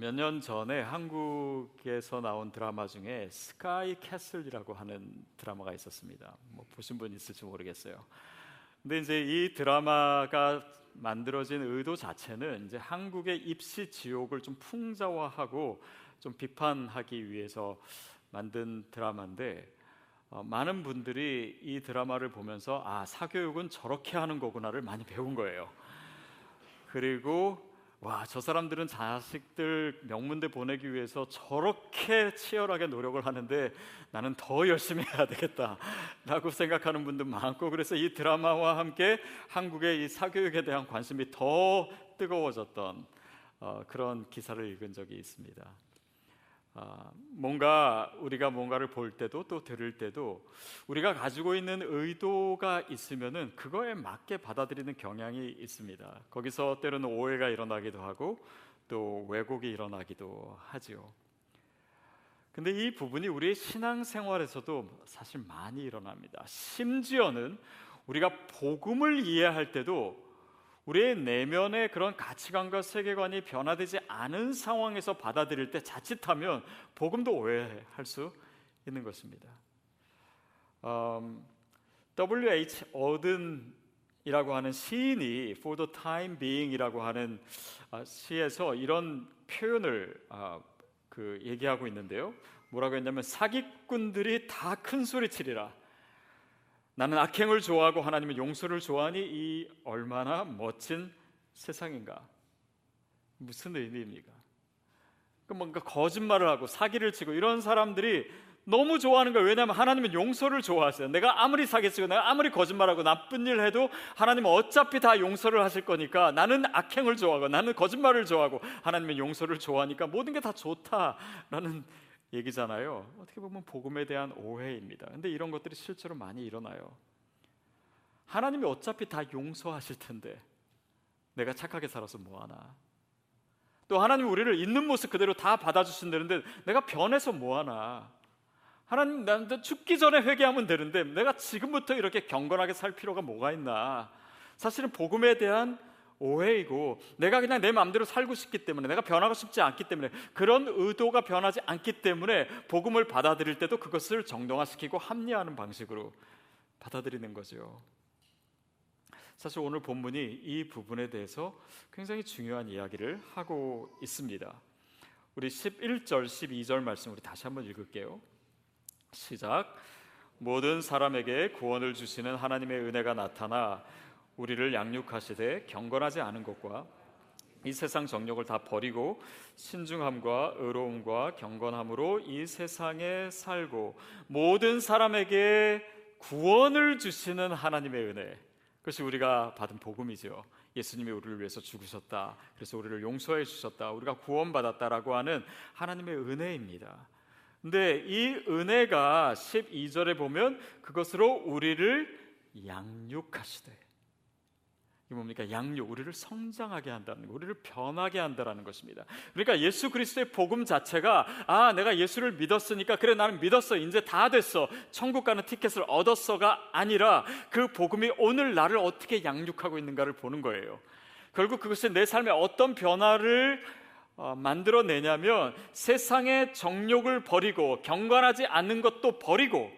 몇 년 전에 한국에서 나온 드라마 중에 SKY Castle이라고 하는 드라마가 있었습니다. 뭐 보신 분 있을지 모르겠어요. 근데 이제 이 드라마가 만들어진 의도 자체는 이제 한국의 입시 지옥을 좀 풍자화하고 좀 비판하기 위해서 만든 드라마인데 어, 많은 분들이 이 드라마를 보면서 아 사교육은 저렇게 하는 거구나를 많이 배운 거예요. 그리고 와, 저 사람들은 자식들 명문대 보내기 위해서 저렇게 치열하게 노력을 하는데 나는 더 열심히 해야 되겠다라고 생각하는 분도 많고 그래서 이 드라마와 함께 한국의 이 사교육에 대한 관심이 더 뜨거워졌던 어, 그런 기사를 읽은 적이 있습니다. 아, 뭔가 우리가 뭔가를 볼 때도 또 들을 때도 우리가 가지고 있는 의도가 있으면은 그거에 맞게 받아들이는 경향이 있습니다. 거기서 때로는 오해가 일어나기도 하고 또 왜곡이 일어나기도 하지요. 근데 이 부분이 우리의 신앙생활에서도 사실 많이 일어납니다. 심지어는 우리가 복음을 이해할 때도 우리의 내면의 그런 가치관과 세계관이 변화되지 않은 상황에서 받아들일 때 자칫하면 복음도 오해할 수 있는 것입니다. 음, W.H. 어든이라고 하는 시인이 For the Time Being이라고 하는 아, 시에서 이런 표현을 아, 그 얘기하고 있는데요. 뭐라고 했냐면 사기꾼들이 다 큰 소리 치리라. 나는 악행을 좋아하고 하나님의 용서를 좋아하니 이 얼마나 멋진 세상인가? 무슨 의미입니까? 그 뭔가 거짓말을 하고 사기를 치고 이런 사람들이 너무 좋아하는 거예요. 왜냐하면 하나님은 용서를 좋아하세요. 내가 아무리 사기치고 내가 아무리 거짓말하고 나쁜 일 해도 하나님은 어차피 다 용서를 하실 거니까 나는 악행을 좋아하고 나는 거짓말을 좋아하고 하나님은 용서를 좋아하니까 모든 게 다 좋다라는 얘기잖아요. 어떻게 보면 복음에 대한 오해입니다. 근데 이런 것들이 실제로 많이 일어나요. 하나님이 어차피 다 용서하실 텐데 내가 착하게 살아서 뭐 하나? 또 하나님 우리를 있는 모습 그대로 다 받아주신다는데 내가 변해서 뭐 하나? 하나님 나한테 죽기 전에 회개하면 되는데 내가 지금부터 이렇게 경건하게 살 필요가 뭐가 있나? 사실은 복음에 대한 오해이고 내가 그냥 내 마음대로 살고 싶기 때문에 내가 변하고 싶지 않기 때문에 그런 의도가 변하지 않기 때문에 복음을 받아들일 때도 그것을 정당화시키고 합리화하는 방식으로 받아들이는 거죠. 사실 오늘 본문이 이 부분에 대해서 굉장히 중요한 이야기를 하고 있습니다. 우리 11절, 12절 말씀 우리 다시 한번 읽을게요. 시작. 모든 사람에게 구원을 주시는 하나님의 은혜가 나타나 우리를 양육하시되 경건하지 않은 것과 이 세상 정욕을 다 버리고 신중함과 의로움과 경건함으로 이 세상에 살고 모든 사람에게 구원을 주시는 하나님의 은혜 그것이 우리가 받은 복음이죠. 예수님이 우리를 위해서 죽으셨다. 그래서 우리를 용서해 주셨다. 우리가 구원받았다라고 하는 하나님의 은혜입니다. 근데 이 은혜가 12절에 보면 그것으로 우리를 양육하시되 이 뭡니까? 양육, 우리를 성장하게 한다는 거, 우리를 변하게 한다라는 것입니다. 그러니까 예수 그리스도의 복음 자체가 아, 내가 예수를 믿었으니까 그래 나는 믿었어. 이제 다 됐어. 천국 가는 티켓을 얻었어가 아니라 그 복음이 오늘 나를 어떻게 양육하고 있는가를 보는 거예요. 결국 그것이 내 삶에 어떤 변화를 어, 만들어내냐면 세상의 정욕을 버리고 경건하지 않는 것도 버리고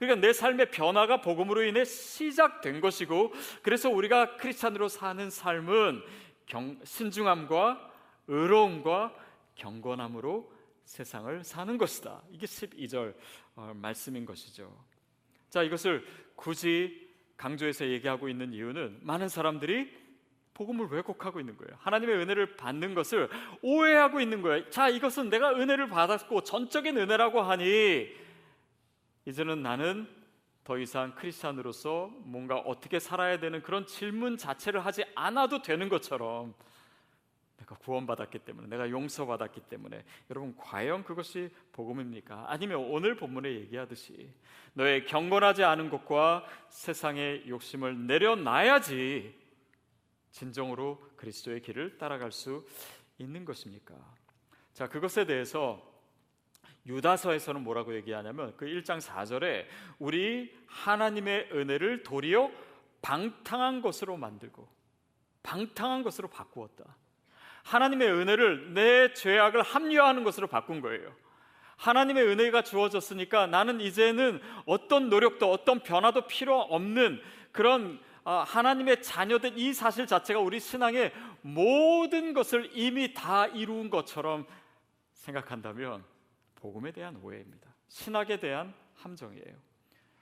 그러니까 내 삶의 변화가 복음으로 인해 시작된 것이고 그래서 우리가 크리스찬으로 사는 삶은 경, 신중함과 의로움과 경건함으로 세상을 사는 것이다. 이게 12절 어, 말씀인 것이죠. 자, 이것을 굳이 강조해서 얘기하고 있는 이유는 많은 사람들이 복음을 왜곡하고 있는 거예요. 하나님의 은혜를 받는 것을 오해하고 있는 거예요. 자, 이것은 내가 은혜를 받았고 전적인 은혜라고 하니 이제는 나는 더 이상 크리스찬으로서 뭔가 어떻게 살아야 되는 그런 질문 자체를 하지 않아도 되는 것처럼 내가 구원받았기 때문에 내가 용서받았기 때문에 여러분 과연 그것이 복음입니까? 아니면 오늘 본문에 얘기하듯이 너의 경건하지 않은 것과 세상의 욕심을 내려놔야지 진정으로 그리스도의 길을 따라갈 수 있는 것입니까? 자, 그것에 대해서 유다서에서는 뭐라고 얘기하냐면 그 1장 4절에 우리 하나님의 은혜를 도리어 방탕한 것으로 만들고 방탕한 것으로 바꾸었다. 하나님의 은혜를 내 죄악을 합리화하는 것으로 바꾼 거예요. 하나님의 은혜가 주어졌으니까 나는 이제는 어떤 노력도 어떤 변화도 필요 없는 그런 아, 하나님의 자녀된 이 사실 자체가 우리 신앙의 모든 것을 이미 다 이루은 것처럼 생각한다면 복음에 대한 오해입니다. 신학에 대한 함정이에요.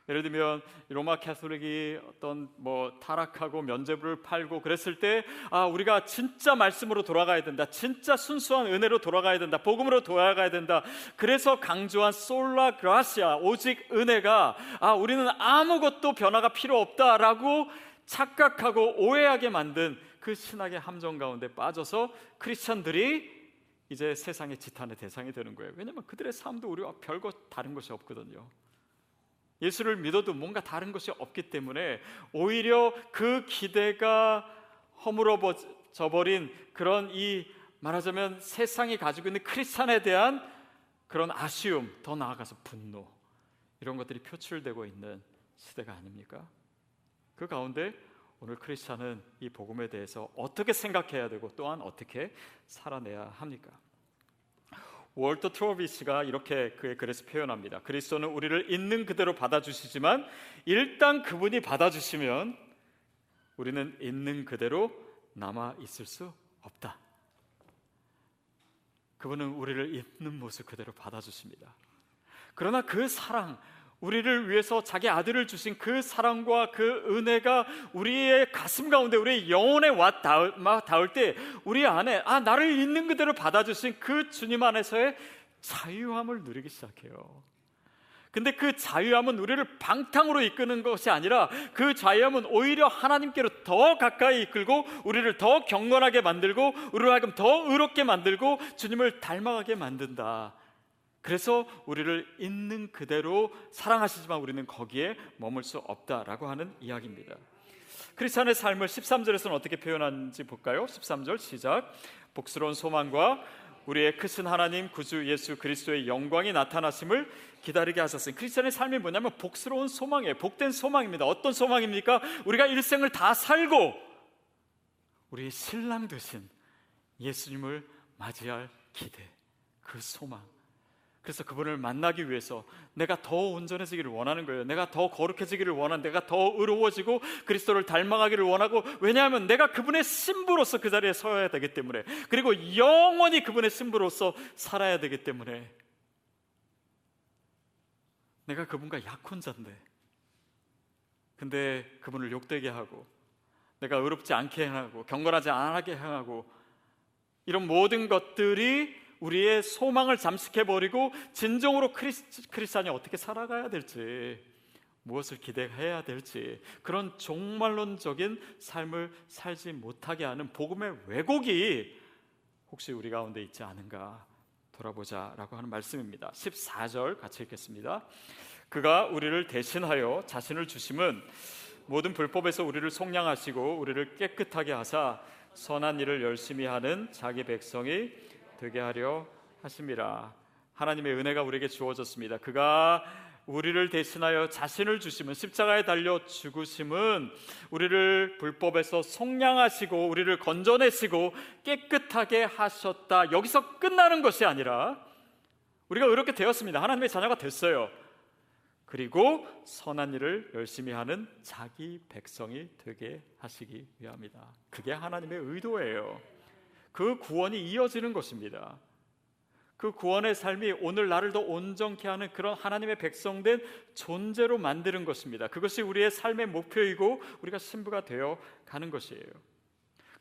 예를 들면 로마 캐톨릭이 어떤 뭐 타락하고 면죄부를 팔고 그랬을 때 아 우리가 진짜 말씀으로 돌아가야 된다. 진짜 순수한 은혜로 돌아가야 된다. 복음으로 돌아가야 된다. 그래서 강조한 솔라 그라시아 오직 은혜가 아 우리는 아무것도 변화가 필요 없다라고 착각하고 오해하게 만든 그 신학의 함정 가운데 빠져서 크리스천들이 이제 세상의 지탄의 대상이 되는 거예요. 왜냐하면 그들의 삶도 우리와 별거 다른 것이 없거든요. 예수를 믿어도 뭔가 다른 것이 없기 때문에 오히려 그 기대가 허물어져 버린 그런 이 말하자면 세상이 가지고 있는 크리스찬에 대한 그런 아쉬움, 더 나아가서 분노 이런 것들이 표출되고 있는 시대가 아닙니까? 그 가운데 오늘 크리스찬은 이 복음에 대해서 어떻게 생각해야 되고 또한 어떻게 살아내야 합니까? 월터 트로비스가 이렇게 그의 글에서 표현합니다. 그리스도는 우리를 있는 그대로 받아주시지만 일단 그분이 받아주시면 우리는 있는 그대로 남아 있을 수 없다. 그분은 우리를 있는 모습 그대로 받아주십니다. 그러나 그 사랑, 우리를 위해서 자기 아들을 주신 그 사랑과 그 은혜가 우리의 가슴 가운데 우리의 영혼에 와 닿을, 닿을 때 우리 안에 아 나를 있는 그대로 받아주신 그 주님 안에서의 자유함을 누리기 시작해요. 근데 그 자유함은 우리를 방탕으로 이끄는 것이 아니라 그 자유함은 오히려 하나님께로 더 가까이 이끌고 우리를 더 경건하게 만들고 우리를 하여금 더 의롭게 만들고 주님을 닮아가게 만든다. 그래서 우리를 있는 그대로 사랑하시지만 우리는 거기에 머물 수 없다라고 하는 이야기입니다. 크리스천의 삶을 13절에서는 어떻게 표현하는지 볼까요? 13절 시작. 복스러운 소망과 우리의 크신 하나님 구주 예수 그리스도의 영광이 나타나심을 기다리게 하셨어요. 크리스천의 삶이 뭐냐면 복스러운 소망이에요. 복된 소망입니다. 어떤 소망입니까? 우리가 일생을 다 살고 우리의 신랑 되신 예수님을 맞이할 기대, 그 소망. 그래서 그분을 만나기 위해서 내가 더 온전해지기를 원하는 거예요. 내가 더 거룩해지기를 원한, 내가 더 의로워지고 그리스도를 닮아가기를 원하고 왜냐하면 내가 그분의 신부로서 그 자리에 서야 되기 때문에 그리고 영원히 그분의 신부로서 살아야 되기 때문에 내가 그분과 약혼자인데 근데 그분을 욕되게 하고 내가 의롭지 않게 행하고 경건하지 않게 행하고 이런 모든 것들이 우리의 소망을 잠식해 버리고 진정으로 크리스, 크리스찬이 어떻게 살아가야 될지 무엇을 기대해야 될지 그런 종말론적인 삶을 살지 못하게 하는 복음의 왜곡이 혹시 우리 가운데 있지 않은가 돌아보자라고 하는 말씀입니다. 14절 같이 읽겠습니다. 그가 우리를 대신하여 자신을 주심은 모든 불법에서 우리를 속량하시고 우리를 깨끗하게 하사 선한 일을 열심히 하는 자기 백성이 되게 하려 하십니다. 하나님의 은혜가 우리에게 주어졌습니다. 그가 우리를 대신하여 자신을 주심은 십자가에 달려 죽으심은 우리를 불법에서 속량하시고 우리를 건져내시고 깨끗하게 하셨다. 여기서 끝나는 것이 아니라 우리가 이렇게 되었습니다. 하나님의 자녀가 됐어요. 그리고 선한 일을 열심히 하는 자기 백성이 되게 하시기 위함이다. 그게 하나님의 의도예요. 그 구원이 이어지는 것입니다. 그 구원의 삶이 오늘 나를 더 온전케 하는 그런 하나님의 백성된 존재로 만드는 것입니다. 그것이 우리의 삶의 목표이고 우리가 신부가 되어 가는 것이에요.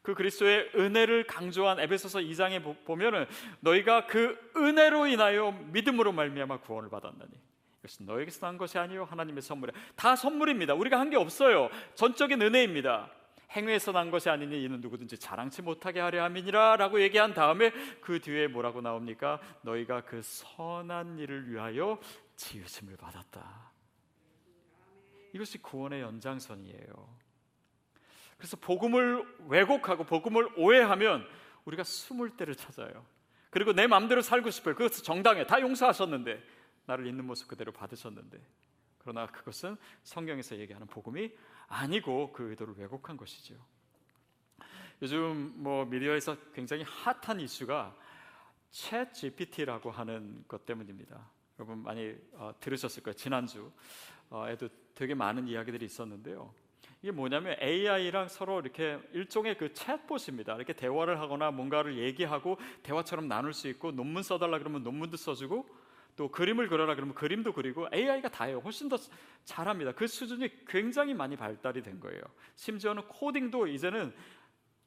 그 그리스도의 은혜를 강조한 에베소서 2장에 보면은 너희가 그 은혜로 인하여 믿음으로 말미암아 구원을 받았나니 이것은 너에게서 난 것이 아니요 하나님의 선물이야. 다 선물입니다. 우리가 한 게 없어요. 전적인 은혜입니다. 행위에서 난 것이 아니니 이는 누구든지 자랑치 못하게 하려 함이니라라고 얘기한 다음에 그 뒤에 뭐라고 나옵니까? 너희가 그 선한 일을 위하여 지으심을 받았다. 이것이 구원의 연장선이에요. 그래서 복음을 왜곡하고 복음을 오해하면 우리가 숨을 때를 찾아요. 그리고 내 마음대로 살고 싶어요. 그것은 정당해. 다 용서하셨는데 나를 있는 모습 그대로 받으셨는데 그러나 그것은 성경에서 얘기하는 복음이 아니고 그 의도를 왜곡한 것이죠. 요즘 뭐 미디어에서 굉장히 핫한 이슈가 챗 GPT라고 하는 것 때문입니다. 여러분 많이 어, 들으셨을 거예요. 지난주에도 어, 되게 많은 이야기들이 있었는데요. 이게 뭐냐면 AI랑 서로 이렇게 일종의 그 챗봇입니다. 이렇게 대화를 하거나 뭔가를 얘기하고 대화처럼 나눌 수 있고 논문 써달라 그러면 논문도 써주고 또 그림을 그려라 그러면 그림도 그리고 AI가 다 해요. 훨씬 더 잘합니다. 그 수준이 굉장히 많이 발달이 된 거예요. 심지어는 코딩도 이제는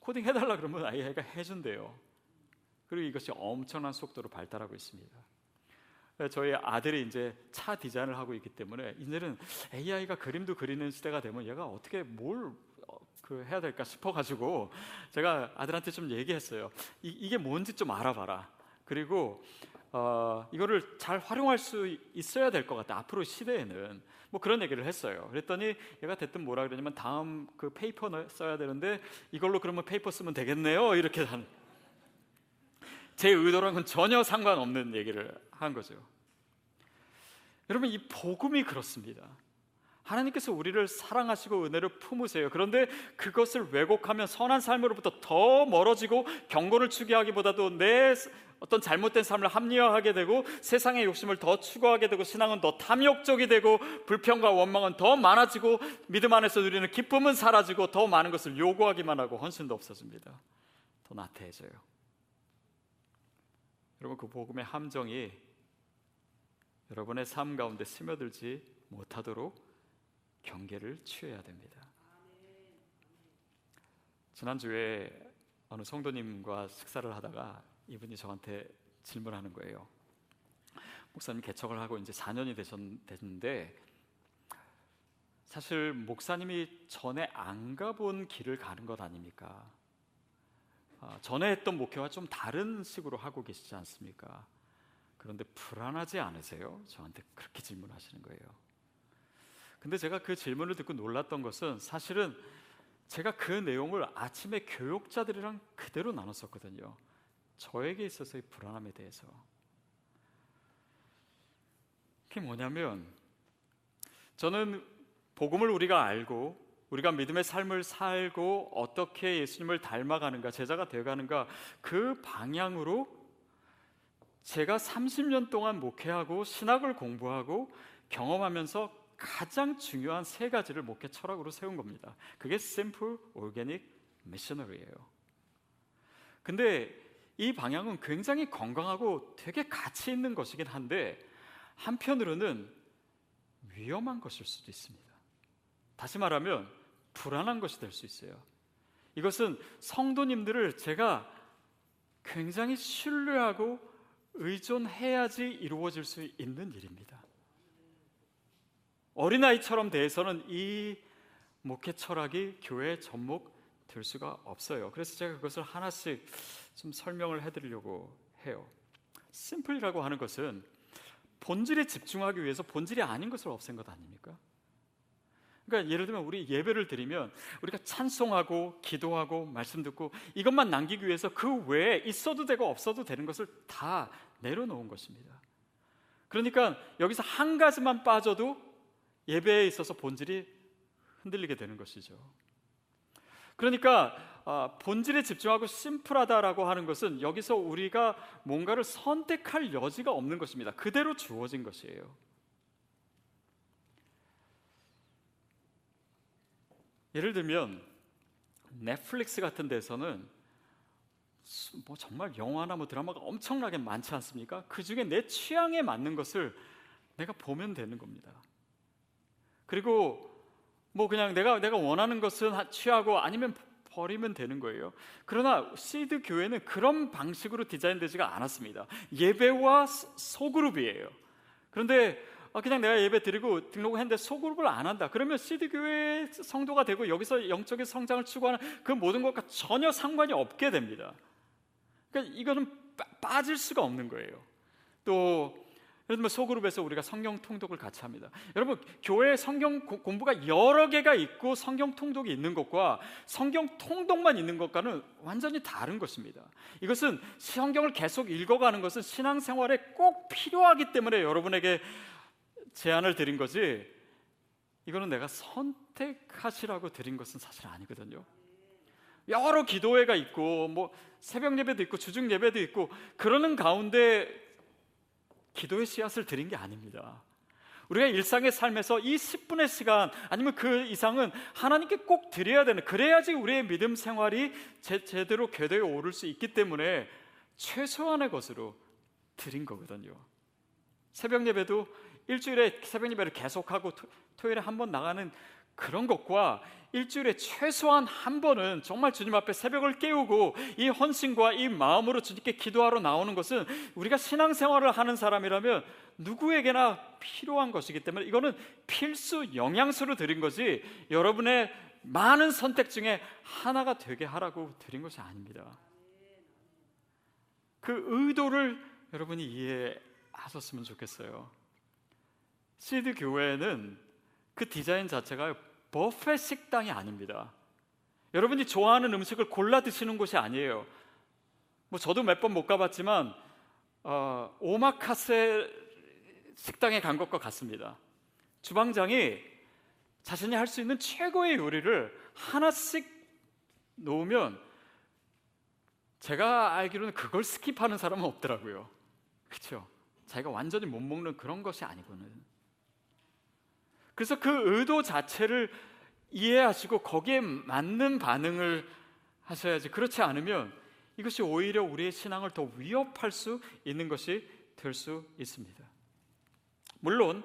코딩 해달라 그러면 AI가 해준대요. 그리고 이것이 엄청난 속도로 발달하고 있습니다. 저희 아들이 이제 차 디자인을 하고 있기 때문에 이제는 AI가 그림도 그리는 시대가 되면 얘가 어떻게 뭘그 어, 해야 될까 싶어가지고 제가 아들한테 좀 얘기했어요. 이, 게 뭔지 좀 알아봐라. 그리고 어, 이거를 잘 활용할 수 있어야 될 것 같다. 앞으로 시대에는 뭐 그런 얘기를 했어요. 그랬더니 얘가 대뜸 뭐라 그러냐면 다음 그 paper 써야 되는데 이걸로 그러면 paper 쓰면 되겠네요. 이렇게 하는. 제 의도랑은 전혀 상관없는 얘기를 한 거죠. 여러분 이 복음이 그렇습니다. 하나님께서 우리를 사랑하시고 은혜를 베푸세요. 그런데 그것을 왜곡하면 선한 삶으로부터 더 멀어지고 경고를 추구하기보다도 내 어떤 잘못된 삶을 합리화하게 되고 세상의 욕심을 더 추구하게 되고 신앙은 더 탐욕적이 되고 불평과 원망은 더 많아지고 믿음 안에서 누리는 기쁨은 사라지고 더 많은 것을 요구하기만 하고 헌신도 없어집니다. 더 나태해져요. 여러분 그 복음의 함정이 여러분의 삶 가운데 스며들지 못하도록 경계를 취해야 됩니다. 지난주에 어느 성도님과 식사를 하다가 이분이 저한테 질문하는 거예요. 목사님 개척을 하고 이제 4년이 되셨는데 사실 목사님이 전에 안 가본 길을 가는 것 아닙니까? 어, 전에 했던 목회와 좀 다른 식으로 하고 계시지 않습니까? 그런데 불안하지 않으세요? 저한테 그렇게 질문하시는 거예요. 근데 제가 그 질문을 듣고 놀랐던 것은 사실은 제가 그 내용을 아침에 교육자들이랑 그대로 나눴었거든요. 저에게 있어서의 불안함에 대해서. 그게 뭐냐면 저는 복음을 우리가 알고 우리가 믿음의 삶을 살고 어떻게 예수님을 닮아가는가, 제자가 되어가는가 그 방향으로 제가 30년 동안 목회하고 신학을 공부하고 경험하면서 가장 중요한 세 가지를 목회 철학으로 세운 겁니다. 그게 심플, 오르게닉, 미셔너리예요. 근데 이 방향은 굉장히 건강하고 되게 가치 있는 것이긴 한데 한편으로는 위험한 것일 수도 있습니다. 다시 말하면 불안한 것이 될 수 있어요. 이것은 성도님들을 제가 굉장히 신뢰하고 의존해야지 이루어질 수 있는 일입니다. 어린아이처럼 대해서는 이 목회 철학이 교회의 접목 될 수가 없어요. 그래서 제가 그것을 하나씩 좀 설명을 해드리려고 해요. 심플이라고 하는 것은 본질에 집중하기 위해서 본질이 아닌 것을 없앤 것 아닙니까? 그러니까 예를 들면 우리 예배를 드리면 우리가 찬송하고 기도하고 말씀 듣고 이것만 남기기 위해서 그 외에 있어도 되고 없어도 되는 것을 다 내려놓은 것입니다. 그러니까 여기서 한 가지만 빠져도 예배에 있어서 본질이 흔들리게 되는 것이죠. 그러니까 아, 본질에 집중하고 심플하다라고 하는 것은 여기서 우리가 뭔가를 선택할 여지가 없는 것입니다. 그대로 주어진 것이에요. 예를 들면 넷플릭스 같은 데서는 뭐 정말 영화나 뭐 드라마가 엄청나게 많지 않습니까? 그 중에 내 취향에 맞는 것을 내가 보면 되는 겁니다. 그리고 뭐 그냥 내가 내가 원하는 것은 취하고 아니면 버리면 되는 거예요. 그러나 시드 교회는 그런 방식으로 디자인되지가 않았습니다. 예배와 소그룹이에요. 그런데 아, 그냥 내가 예배 드리고 등록했는데 소그룹을 안 한다. 그러면 시드 교회 성도가 되고 여기서 영적인 성장을 추구하는 그 모든 것과 전혀 상관이 없게 됩니다. 그러니까 이거는 빠질 수가 없는 거예요. 또 들면 소그룹에서 우리가 성경 통독을 같이 합니다. 여러분 교회 성경 공부가 여러 개가 있고 성경 통독이 있는 것과 성경 통독만 있는 것과는 완전히 다른 것입니다. 이것은 성경을 계속 읽어가는 것은 신앙생활에 꼭 필요하기 때문에 여러분에게 제안을 드린 거지 이거는 내가 선택하시라고 드린 것은 사실 아니거든요. 여러 기도회가 있고 뭐 새벽 예배도 있고 주중 예배도 있고 그러는 가운데 기도의 씨앗을 드린 게 아닙니다. 우리가 일상의 삶에서 이 10분의 시간 아니면 그 이상은 하나님께 꼭 드려야 되는 그래야지 우리의 믿음 생활이 제, 제대로 궤도에 오를 수 있기 때문에 최소한의 것으로 드린 거거든요. 새벽 예배도 일주일에 새벽 예배를 계속하고 토, 토요일에 한 번 나가는 그런 것과 일주일에 최소한 한 번은 정말 주님 앞에 새벽을 깨우고 이 헌신과 이 마음으로 주님께 기도하러 나오는 것은 우리가 신앙생활을 하는 사람이라면 누구에게나 필요한 것이기 때문에 이거는 필수 영양소로 드린 것이 여러분의 많은 선택 중에 하나가 되게 하라고 드린 것이 아닙니다. 그 의도를 여러분이 이해하셨으면 좋겠어요. 시드 교회는 그 디자인 자체가 버페 식당이 아닙니다. 여러분이 좋아하는 음식을 골라 드시는 곳이 아니에요. 뭐 저도 몇 번 못 가봤지만 어, 오마카세 식당에 간 것과 같습니다. 주방장이 자신이 할 수 있는 최고의 요리를 하나씩 놓으면 제가 알기로는 그걸 스킵하는 사람은 없더라고요. 그렇죠? 자기가 완전히 못 먹는 그런 것이 아니고는. 그래서 그 의도 자체를 이해하시고 거기에 맞는 반응을 하셔야지. 그렇지 않으면 이것이 오히려 우리의 신앙을 더 위협할 수 있는 것이 될 수 있습니다. 물론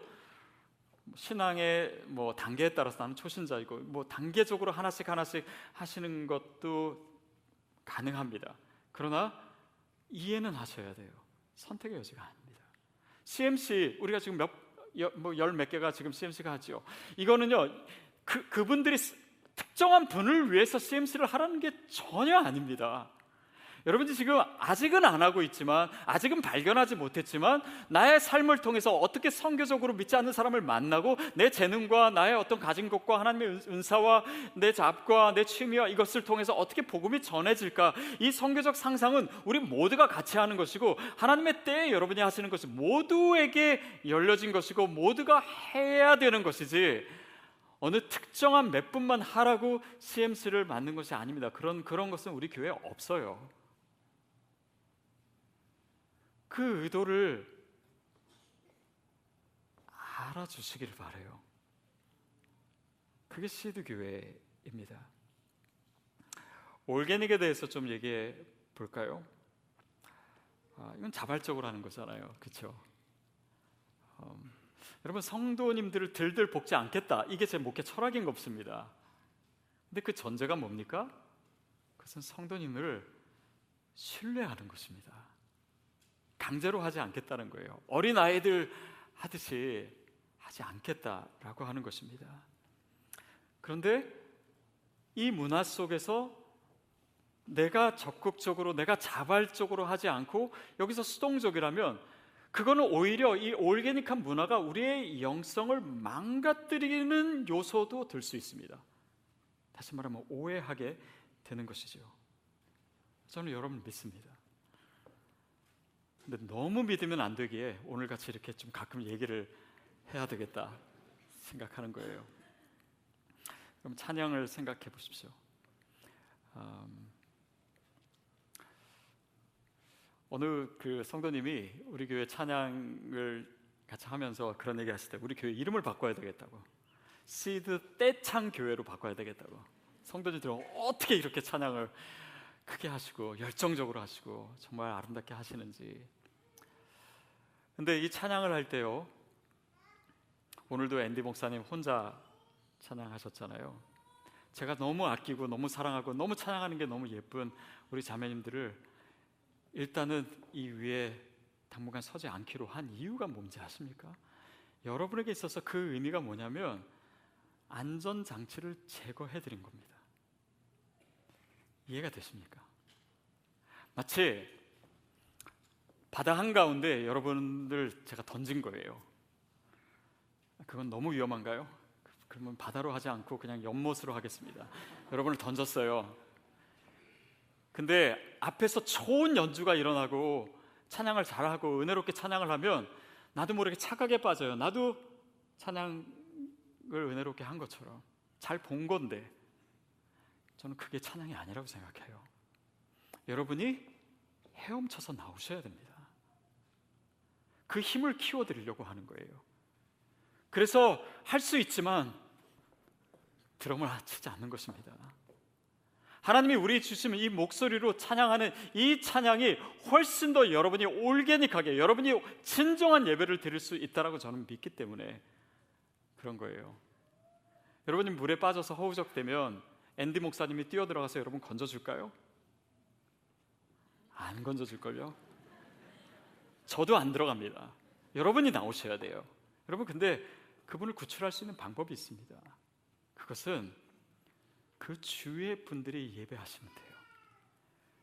신앙의 뭐 단계에 따라서 나는 초신자이고 뭐 단계적으로 하나씩 하나씩 하시는 것도 가능합니다. 그러나 이해는 하셔야 돼요. 선택의 여지가 아닙니다. CMC 우리가 지금 몇 뭐몇 개가 지금 CMC가 하죠. 이거는요 그 그분들이 특정한 분을 위해서 CMC를 하라는 게 전혀 아닙니다. 여러분들 지금 아직은 안 하고 있지만 아직은 발견하지 못했지만 나의 삶을 통해서 어떻게 성교적으로 믿지 않는 사람을 만나고 내 재능과 나의 어떤 가진 것과 하나님의 은사와 내 잡과 내 취미와 이것을 통해서 어떻게 복음이 전해질까 이 성교적 상상은 우리 모두가 같이 하는 것이고 하나님의 때에 여러분이 하시는 것이 모두에게 열려진 것이고 모두가 해야 되는 것이지 어느 특정한 몇 분만 하라고 CMC를 만든 것이 아닙니다. 그런 그런 것은 우리 교회에 없어요. 그 의도를 알아주시기를 바래요. 그게 시드 교회입니다. 올게닉에 대해서 좀 얘기해 볼까요? 아, 이건 자발적으로 하는 거잖아요, 그렇죠? 음, 여러분 성도님들을 들들 볶지 않겠다. 이게 제 목회 철학인 거 없습니다. 근데 그 전제가 뭡니까? 그것은 성도님을 신뢰하는 것입니다. 강제로 하지 않겠다는 거예요. 어린 아이들 하듯이 하지 않겠다라고 하는 것입니다. 그런데 이 문화 속에서 내가 적극적으로 내가 자발적으로 하지 않고 여기서 수동적이라면 그거는 오히려 이 올게닉한 문화가 우리의 영성을 망가뜨리는 요소도 될 수 있습니다. 다시 말하면 오해하게 되는 것이죠. 저는 여러분 믿습니다. 근데 너무 믿으면 안 되기에 오늘 같이 이렇게 좀 가끔 얘기를 해야 되겠다 생각하는 거예요. 그럼 찬양을 생각해 보십시오. 음, 어느 그 성도님이 우리 교회 찬양을 같이 하면서 그런 얘기 하실 때 우리 교회 이름을 바꿔야 되겠다고 시드 떼창 교회로 바꿔야 되겠다고 성도님들은 어떻게 이렇게 찬양을 크게 하시고 열정적으로 하시고 정말 아름답게 하시는지. 근데 이 찬양을 할 때요. 오늘도 앤디 목사님 혼자 찬양하셨잖아요. 제가 너무 아끼고 너무 사랑하고 너무 찬양하는 게 너무 예쁜 우리 자매님들을 일단은 이 위에 당분간 서지 않기로 한 이유가 뭔지 아십니까? 여러분에게 있어서 그 의미가 뭐냐면 안전 장치를 제거해 드린 겁니다. 이해가 되십니까? 마치 바다 한가운데 여러분들 제가 던진 거예요. 그건 너무 위험한가요? 그러면 바다로 하지 않고 그냥 연못으로 하겠습니다. 여러분을 던졌어요. 근데 앞에서 좋은 연주가 일어나고 찬양을 잘하고 은혜롭게 찬양을 하면 나도 모르게 착각에 빠져요. 나도 찬양을 은혜롭게 한 것처럼 잘 본 건데 저는 그게 찬양이 아니라고 생각해요. 여러분이 헤엄쳐서 나오셔야 됩니다. 그 힘을 키워드리려고 하는 거예요. 그래서 할 수 있지만 드럼을 치지 않는 것입니다. 하나님이 우리 주시면 이 목소리로 찬양하는 이 찬양이 훨씬 더 여러분이 올게닉하게 여러분이 진정한 예배를 드릴 수 있다라고 저는 믿기 때문에 그런 거예요. 여러분이 물에 빠져서 허우적대면 앤디 목사님이 뛰어들어가서 여러분 건져줄까요? 안 건져줄걸요? 저도 안 들어갑니다. 여러분이 나오셔야 돼요. 여러분 근데 그분을 구출할 수 있는 방법이 있습니다. 그것은 그 주위의 분들이 예배하시면 돼요.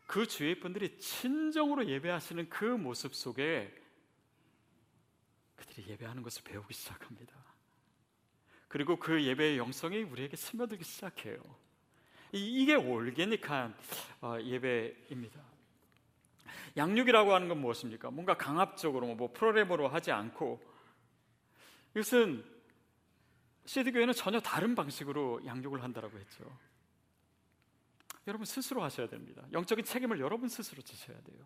그 주위의 분들이 진정으로 예배하시는 그 모습 속에 그들이 예배하는 것을 배우기 시작합니다. 그리고 그 예배의 영성이 우리에게 스며들기 시작해요. 이게 올게닉한 어, 예배입니다. 양육이라고 하는 건 무엇입니까? 뭔가 강압적으로 뭐 프로그램으로 하지 않고 이것은 시드 교회는 전혀 다른 방식으로 양육을 한다라고 했죠. 여러분 스스로 하셔야 됩니다. 영적인 책임을 여러분 스스로 지셔야 돼요.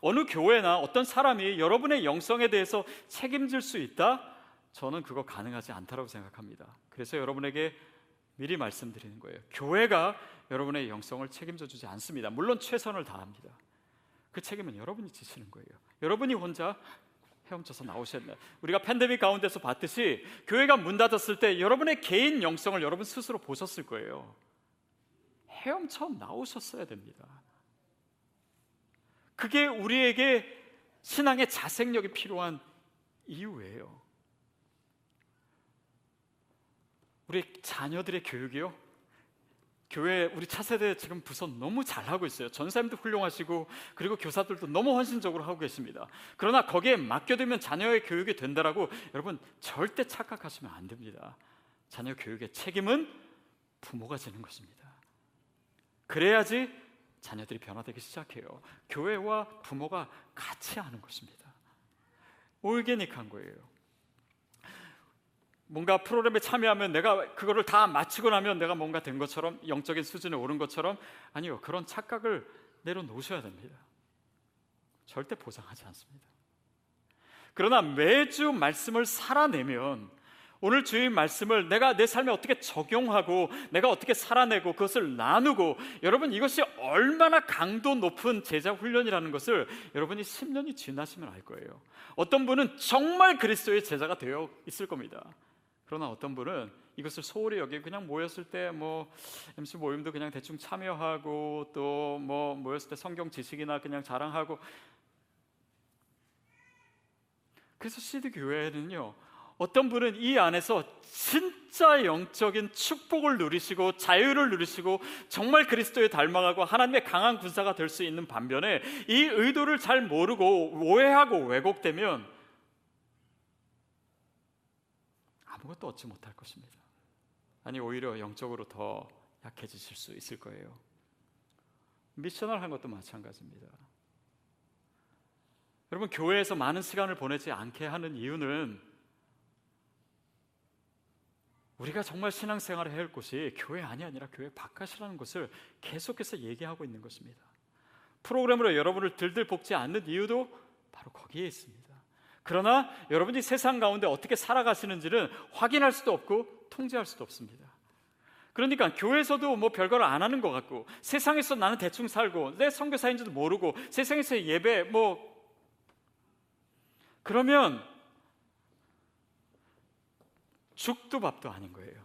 어느 교회나 어떤 사람이 여러분의 영성에 대해서 책임질 수 있다? 저는 그거 가능하지 않다라고 생각합니다. 그래서 여러분에게 미리 말씀드리는 거예요. 교회가 여러분의 영성을 책임져 주지 않습니다. 물론 최선을 다합니다. 그 책임은 여러분이 지시는 거예요. 여러분이 혼자 헤엄쳐서 나오셨나요? 우리가 팬데믹 가운데서 봤듯이 교회가 문 닫았을 때 여러분의 개인 영성을 여러분 스스로 보셨을 거예요. 헤엄쳐 나오셨어야 됩니다. 그게 우리에게 신앙의 자생력이 필요한 이유예요. 우리 자녀들의 교육이요. 교회 우리 차세대 지금 부서 너무 잘하고 있어요. 전사님도 훌륭하시고 그리고 교사들도 너무 헌신적으로 하고 계십니다. 그러나 거기에 맡겨두면 자녀의 교육이 된다라고 여러분 절대 착각하시면 안 됩니다. 자녀 교육의 책임은 부모가 지는 것입니다. 그래야지 자녀들이 변화되기 시작해요. 교회와 부모가 같이 하는 것입니다. 올게닉한 거예요. 뭔가 프로그램에 참여하면 내가 그거를 다 마치고 나면 내가 뭔가 된 것처럼 영적인 수준에 오른 것처럼 아니요. 그런 착각을 내려놓으셔야 됩니다. 절대 보상하지 않습니다. 그러나 매주 말씀을 살아내면 오늘 주의 말씀을 내가 내 삶에 어떻게 적용하고 내가 어떻게 살아내고 그것을 나누고 여러분 이것이 얼마나 강도 높은 제자 훈련이라는 것을 여러분이 10년이 지나시면 알 거예요. 어떤 분은 정말 그리스도의 제자가 되어 있을 겁니다. 그러나 어떤 분은 이것을 소홀히 여기 그냥 모였을 때 뭐 MC 모임도 그냥 대충 참여하고 또 뭐 모였을 때 성경 지식이나 그냥 자랑하고. 그래서 시드 교회는요 어떤 분은 이 안에서 진짜 영적인 축복을 누리시고 자유를 누리시고 정말 그리스도에 닮아가고 하나님의 강한 군사가 될 수 있는 반면에 이 의도를 잘 모르고 오해하고 왜곡되면 아무것도 얻지 못할 것입니다. 아니 오히려 영적으로 더 약해지실 수 있을 거예요. 미션을 한 것도 마찬가지입니다. 여러분 교회에서 많은 시간을 보내지 않게 하는 이유는 우리가 정말 신앙생활을 해야 할 곳이 교회 안이 아니라 교회 바깥이라는 것을 계속해서 얘기하고 있는 것입니다. 프로그램으로 여러분을 들들 볶지 않는 이유도 바로 거기에 있습니다. 그러나 여러분이 세상 가운데 어떻게 살아가시는지는 확인할 수도 없고 통제할 수도 없습니다. 그러니까 교회에서도 뭐 별거를 안 하는 것 같고 세상에서 나는 대충 살고 내 선교사인지도 모르고 세상에서 예배 뭐 그러면 죽도 밥도 아닌 거예요.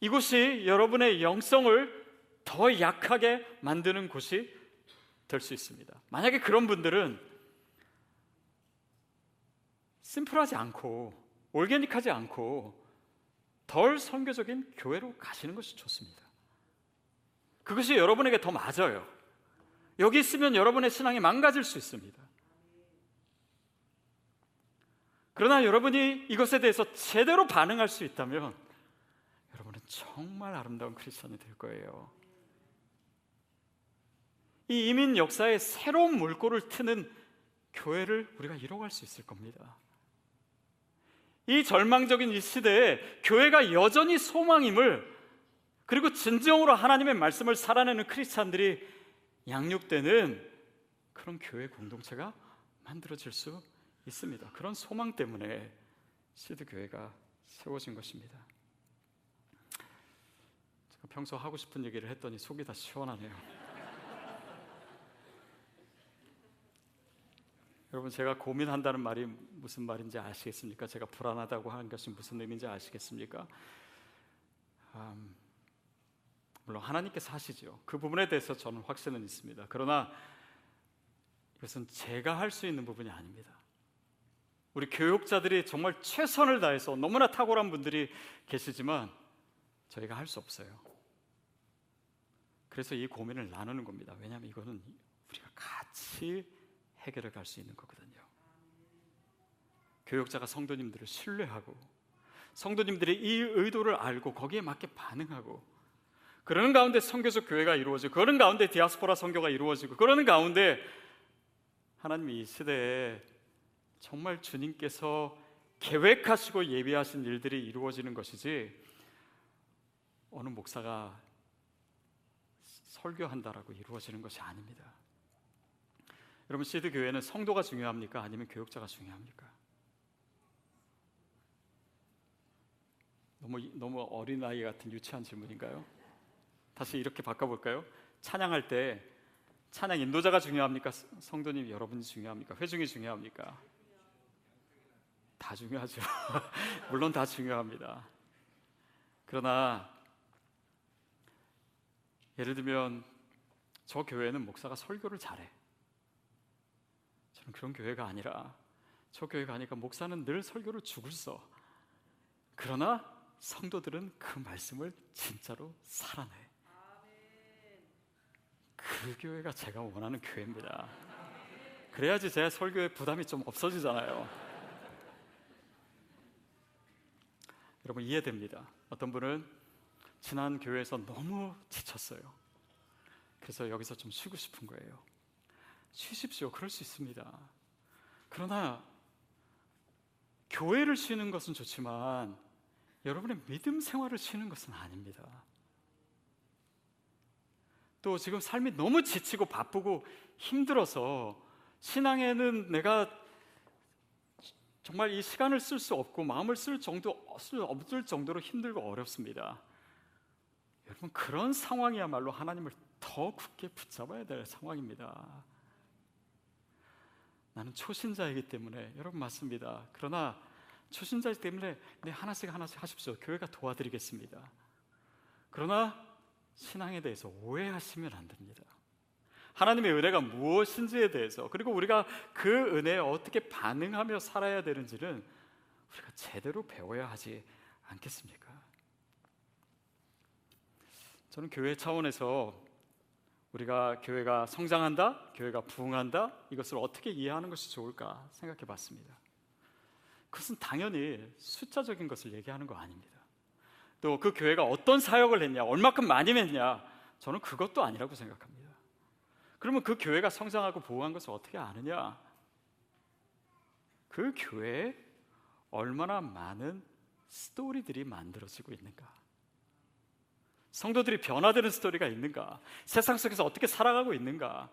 이곳이 여러분의 영성을 더 약하게 만드는 곳이 될 수 있습니다. 만약에 그런 분들은 심플하지 않고 올게닉하지 않고 덜 선교적인 교회로 가시는 것이 좋습니다. 그것이 여러분에게 더 맞아요. 여기 있으면 여러분의 신앙이 망가질 수 있습니다. 그러나 여러분이 이것에 대해서 제대로 반응할 수 있다면 여러분은 정말 아름다운 크리스천이 될 거예요. 이 이민 역사에 새로운 물꼬를 트는 교회를 우리가 이뤄갈 수 있을 겁니다. 이 절망적인 이 시대에 교회가 여전히 소망임을 그리고 진정으로 하나님의 말씀을 살아내는 크리스찬들이 양육되는 그런 교회 공동체가 만들어질 수 있습니다. 그런 소망 때문에 시드 교회가 세워진 것입니다. 제가 평소 하고 싶은 얘기를 했더니 속이 다 시원하네요. 여러분 제가 고민한다는 말이 무슨 말인지 아시겠습니까? 제가 불안하다고 하는 것이 무슨 의미인지 아시겠습니까? 음, 물론 하나님께서 하시죠. 그 부분에 대해서 저는 확신은 있습니다. 그러나 이것은 제가 할 수 있는 부분이 아닙니다. 우리 교육자들이 정말 최선을 다해서 너무나 탁월한 분들이 계시지만 저희가 할 수 없어요. 그래서 이 고민을 나누는 겁니다. 왜냐하면 이거는 우리가 같이 해결해 갈 수 있는 거거든요. 교육자가 성도님들을 신뢰하고 성도님들이 이 의도를 알고 거기에 맞게 반응하고 그러는 가운데 성교적 교회가 이루어지고 그러는 가운데 디아스포라 성교가 이루어지고 그러는 가운데 하나님이 이 시대에 정말 주님께서 계획하시고 예비하신 일들이 이루어지는 것이지 어느 목사가 설교한다라고 이루어지는 것이 아닙니다. 여러분 시드 교회는 성도가 중요합니까? 아니면 교육자가 중요합니까? 너무 너무 어린 아이 같은 유치한 질문인가요? 다시 이렇게 바꿔볼까요? 찬양할 때 찬양 인도자가 중요합니까? 성도님 여러분이 중요합니까? 회중이 중요합니까? 다 중요하죠. 물론 다 중요합니다. 그러나 예를 들면 저 교회는 목사가 설교를 잘해. 저는 그런 교회가 아니라 저 교회 가니까 목사는 늘 설교를 죽을 써. 그러나 성도들은 그 말씀을 진짜로 살아내. 그 교회가 제가 원하는 교회입니다. 그래야지 제 설교에 부담이 좀 없어지잖아요. 여러분 이해됩니다. 어떤 분은 지난 교회에서 너무 지쳤어요. 그래서 여기서 좀 쉬고 싶은 거예요. 쉬십시오. 그럴 수 있습니다. 그러나 교회를 쉬는 것은 좋지만 여러분의 믿음 생활을 쉬는 것은 아닙니다. 또 지금 삶이 너무 지치고 바쁘고 힘들어서 신앙에는 내가 정말 이 시간을 쓸 수 없고 마음을 쓸 정도 쓸 없을 정도로 힘들고 어렵습니다. 여러분 그런 상황이야말로 하나님을 더 굳게 붙잡아야 될 상황입니다. 나는 초신자이기 때문에 여러분 맞습니다. 그러나 초신자이기 때문에 네 하나씩 하나씩 하십시오. 교회가 도와드리겠습니다. 그러나 신앙에 대해서 오해하시면 안 됩니다. 하나님의 은혜가 무엇인지에 대해서 그리고 우리가 그 은혜에 어떻게 반응하며 살아야 되는지는 우리가 제대로 배워야 하지 않겠습니까? 저는 교회 차원에서 우리가 교회가 성장한다, 교회가 부흥한다 이것을 어떻게 이해하는 것이 좋을까 생각해 봤습니다. 그것은 당연히 숫자적인 것을 얘기하는 거 아닙니다. 또 그 교회가 어떤 사역을 했냐, 얼마큼 많이 했냐, 저는 그것도 아니라고 생각합니다. 그러면 그 교회가 성장하고 부흥한 것을 어떻게 아느냐? 그 교회에 얼마나 많은 스토리들이 만들어지고 있는가? 성도들이 변화되는 스토리가 있는가? 세상 속에서 어떻게 살아가고 있는가?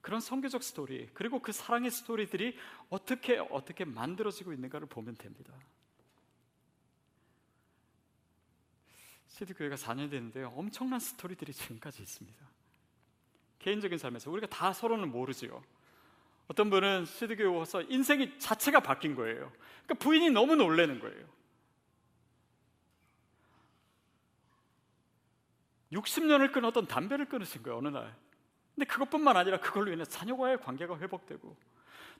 그런 선교적 스토리, 그리고 그 사랑의 스토리들이 어떻게 어떻게 만들어지고 있는가를 보면 됩니다. 시드 교회가 4년 됐는데요. 엄청난 스토리들이 지금까지 있습니다. 개인적인 삶에서 우리가 다 서로는 모르지요. 어떤 분은 시드 교회 와서 인생이 자체가 바뀐 거예요. 그러니까 부인이 너무 놀래는 거예요. 60년을 끊었던 담배를 끊으신 거예요, 어느 날. 근데 그것뿐만 아니라 그걸로 인해 자녀와의 관계가 회복되고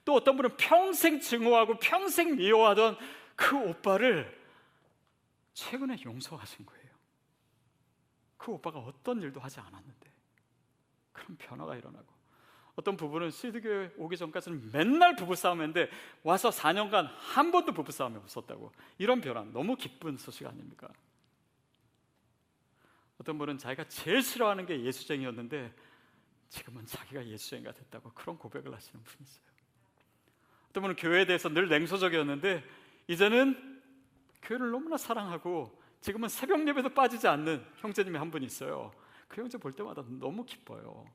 또 어떤 분은 평생 증오하고 평생 미워하던 그 오빠를 최근에 용서하신 거예요. 그 오빠가 어떤 일도 하지 않았는데. 큰 변화가 일어나고 어떤 부부는 시드교회 오기 전까지는 맨날 부부싸움 했는데 와서 4년간 한 번도 부부싸움이 없었다고 이런 변화 너무 기쁜 소식 아닙니까? 어떤 분은 자기가 제일 싫어하는 게 예수쟁이였는데 지금은 자기가 예수쟁이가 됐다고 그런 고백을 하시는 분이 있어요 어떤 분은 교회에 대해서 늘 냉소적이었는데 이제는 교회를 너무나 사랑하고 지금은 새벽 예배도 빠지지 않는 형제님이 한분 있어요. 그 형제 볼 때마다 너무 기뻐요.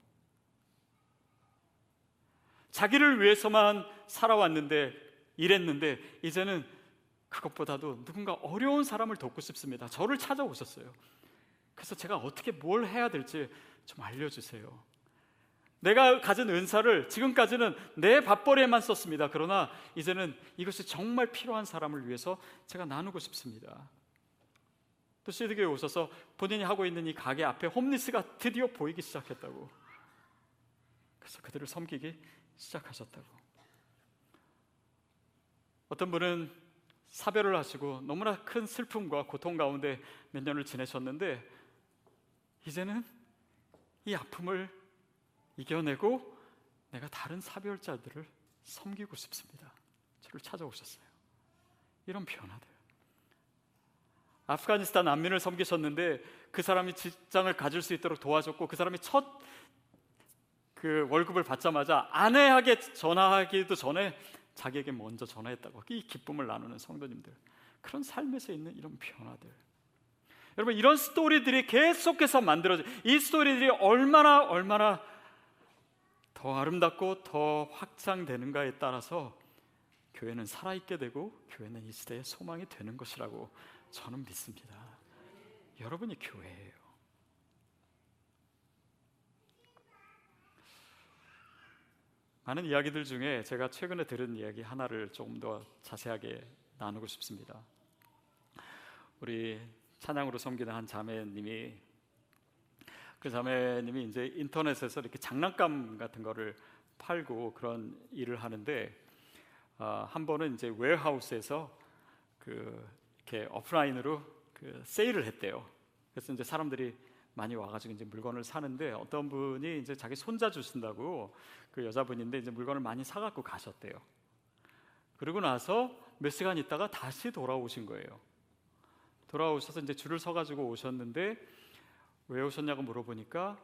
자기를 위해서만 살아왔는데 일했는데 이제는 그것보다도 누군가 어려운 사람을 돕고 싶습니다. 저를 찾아오셨어요. 그래서 제가 어떻게 뭘 해야 될지 좀 알려주세요. 내가 가진 은사를 지금까지는 내 밥벌이에만 썼습니다. 그러나 이제는 이것이 정말 필요한 사람을 위해서 제가 나누고 싶습니다. 또 시드교에 오셔서 본인이 하고 있는 이 가게 앞에 홈리스가 드디어 보이기 시작했다고. 그래서 그들을 섬기기 시작하셨다고. 어떤 분은 사별을 하시고 너무나 큰 슬픔과 고통 가운데 몇 년을 지내셨는데 이제는 이 아픔을 이겨내고 내가 다른 사별자들을 섬기고 싶습니다. 저를 찾아오셨어요. 이런 변화들. 아프가니스탄 난민을 섬기셨는데 그 사람이 직장을 가질 수 있도록 도와줬고 그 사람이 첫 그 월급을 받자마자 아내에게 전화하기도 전에 자기에게 먼저 전화했다고 이 기쁨을 나누는 성도님들 그런 삶에서 있는 이런 변화들 여러분 이런 스토리들이 계속해서 만들어져 이 스토리들이 얼마나 얼마나 더 아름답고 더 확장되는가에 따라서 교회는 살아있게 되고 교회는 이 시대의 소망이 되는 것이라고 저는 믿습니다. 여러분이 교회예요. 많은 이야기들 중에 제가 최근에 들은 이야기 하나를 조금 더 자세하게 나누고 싶습니다. 우리 찬양으로 섬기는 한 자매님이 그 자매님이 이제 인터넷에서 이렇게 장난감 같은 거를 팔고 그런 일을 하는데 어, 한 번은 이제 웨어하우스에서 그 이렇게 오프라인으로 그 세일을 했대요. 그래서 이제 사람들이 많이 와가지고 이제 물건을 사는데 어떤 분이 이제 자기 손자 주신다고 그 여자분인데 이제 물건을 많이 사갖고 가셨대요. 그리고 나서 몇 시간 있다가 다시 돌아오신 거예요. 돌아오셔서 이제 줄을 서가지고 오셨는데 왜 오셨냐고 물어보니까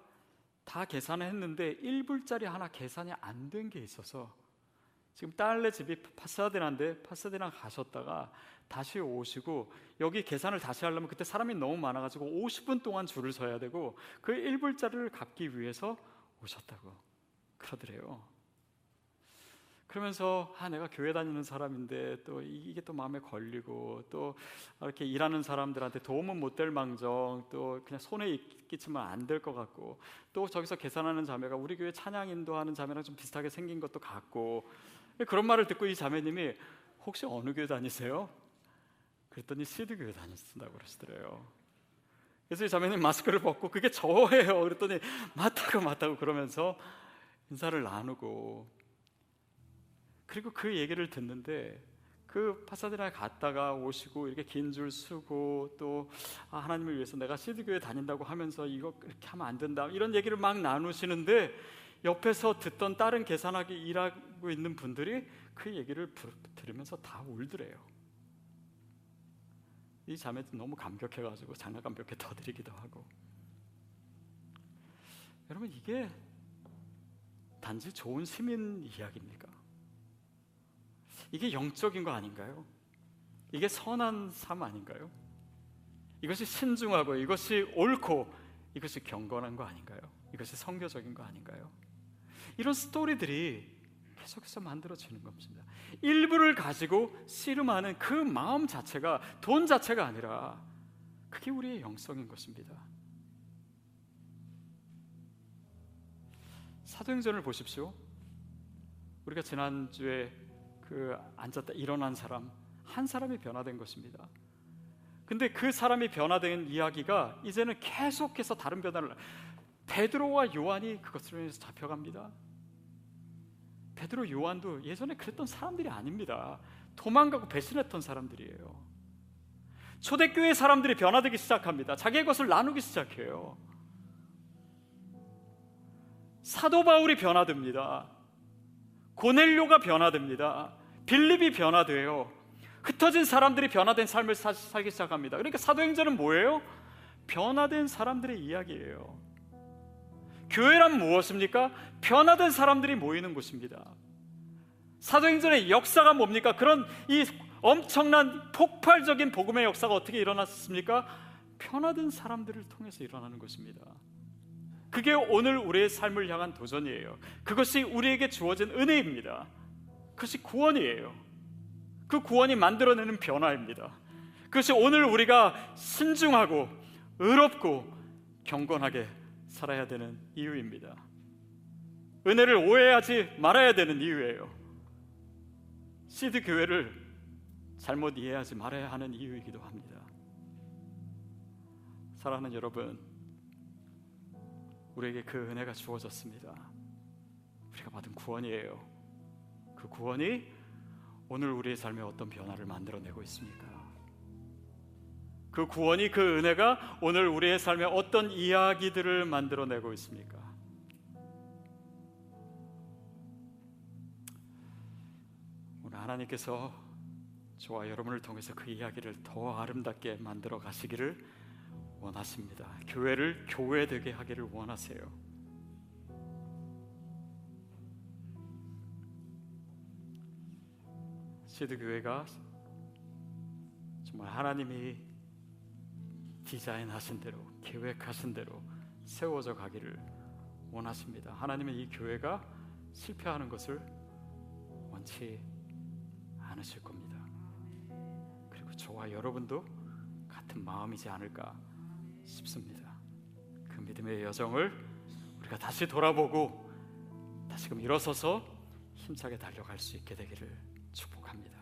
다 계산을 했는데 1불짜리 하나 계산이 안 된 게 있어서 지금 딸네 집이 파사디나인데 파사디나 가셨다가 다시 오시고 여기 계산을 다시 하려면 그때 사람이 너무 많아가지고 50분 동안 줄을 서야 되고 그 1불짜리를 갚기 위해서 오셨다고 그러더래요. 그러면서 아 내가 교회 다니는 사람인데 또 이게 또 마음에 걸리고 또 이렇게 일하는 사람들한테 도움은 못 될 망정 또 그냥 손에 끼치면 안 될 것 같고 또 저기서 계산하는 자매가 우리 교회 찬양 인도하는 자매랑 좀 비슷하게 생긴 것도 같고 그런 말을 듣고 이 자매님이 혹시 어느 교회 다니세요? 그랬더니 시드 교회 다니신다고 그러시더래요. 그래서 이 자매님 마스크를 벗고 그게 저예요. 그랬더니 맞다고 맞다고 그러면서 인사를 나누고 그리고 그 얘기를 듣는데 그 파사디나에 갔다가 오시고 이렇게 긴 줄 쓰고 또 아, 하나님을 위해서 내가 시드 교회 다닌다고 하면서 이거 그렇게 하면 안 된다 이런 얘기를 막 나누시는데 옆에서 듣던 다른 계산하기 일하고 있는 분들이 그 얘기를 들으면서 다 울더래요. 이 자매도 너무 감격해가지고 장난감 몇 개 더 드리기도 하고. 여러분 이게 단지 좋은 시민 이야기입니까? 이게 영적인 거 아닌가요? 이게 선한 삶 아닌가요? 이것이 신중하고 이것이 옳고 이것이 경건한 거 아닌가요? 이것이 선교적인 거 아닌가요? 이런 스토리들이 계속해서 만들어지는 겁니다. 일부를 가지고 씨름하는 그 마음 자체가 돈 자체가 아니라 그게 우리의 영성인 것입니다. 사도행전을 보십시오. 우리가 지난주에 그 앉았다 일어난 사람 한 사람이 변화된 것입니다. 근데 그 사람이 변화된 이야기가 이제는 계속해서 다른 변화를 베드로와 요한이 그것으로 인해서 잡혀갑니다. 베드로 요한도 예전에 그랬던 사람들이 아닙니다. 도망가고 배신했던 사람들이에요. 초대교회 사람들이 변화되기 시작합니다. 자기의 것을 나누기 시작해요. 사도 바울이 변화됩니다. 고넬료가 변화됩니다. 빌립이 변화돼요. 흩어진 사람들이 변화된 삶을 사, 살기 시작합니다. 그러니까 사도행전은 뭐예요? 변화된 사람들의 이야기예요. 교회란 무엇입니까? 변화된 사람들이 모이는 곳입니다. 사도행전의 역사가 뭡니까? 그런 이 엄청난 폭발적인 복음의 역사가 어떻게 일어났습니까? 편하던 사람들을 통해서 일어나는 것입니다. 그게 오늘 우리의 삶을 향한 도전이에요. 그것이 우리에게 주어진 은혜입니다. 그것이 구원이에요. 그 구원이 만들어내는 변화입니다. 그것이 오늘 우리가 신중하고 의롭고 경건하게 살아야 되는 이유입니다. 은혜를 오해하지 말아야 되는 이유예요. 시드 교회를 잘못 이해하지 말아야 하는 이유이기도 합니다. 사랑하는 여러분, 우리에게 그 은혜가 주어졌습니다. 우리가 받은 구원이에요. 그 구원이 오늘 우리의 삶에 어떤 변화를 만들어내고 있습니까? 그 구원이 그 은혜가 오늘 우리의 삶에 어떤 이야기들을 만들어내고 있습니까? 오늘 하나님께서 저와 여러분을 통해서 그 이야기를 더 아름답게 만들어 가시기를 원하십니다. 교회를 교회되게 하기를 원하세요. 시드 교회가 정말 하나님이 디자인하신 대로 계획하신 대로 세워져 가기를 원하십니다. 하나님은 이 교회가 실패하는 것을 원치 않으실 겁니다. 그리고 저와 여러분도 같은 마음이지 않을까 싶습니다. 그 믿음의 여정을 우리가 다시 돌아보고 다시금 일어서서 힘차게 달려갈 수 있게 되기를 축복합니다.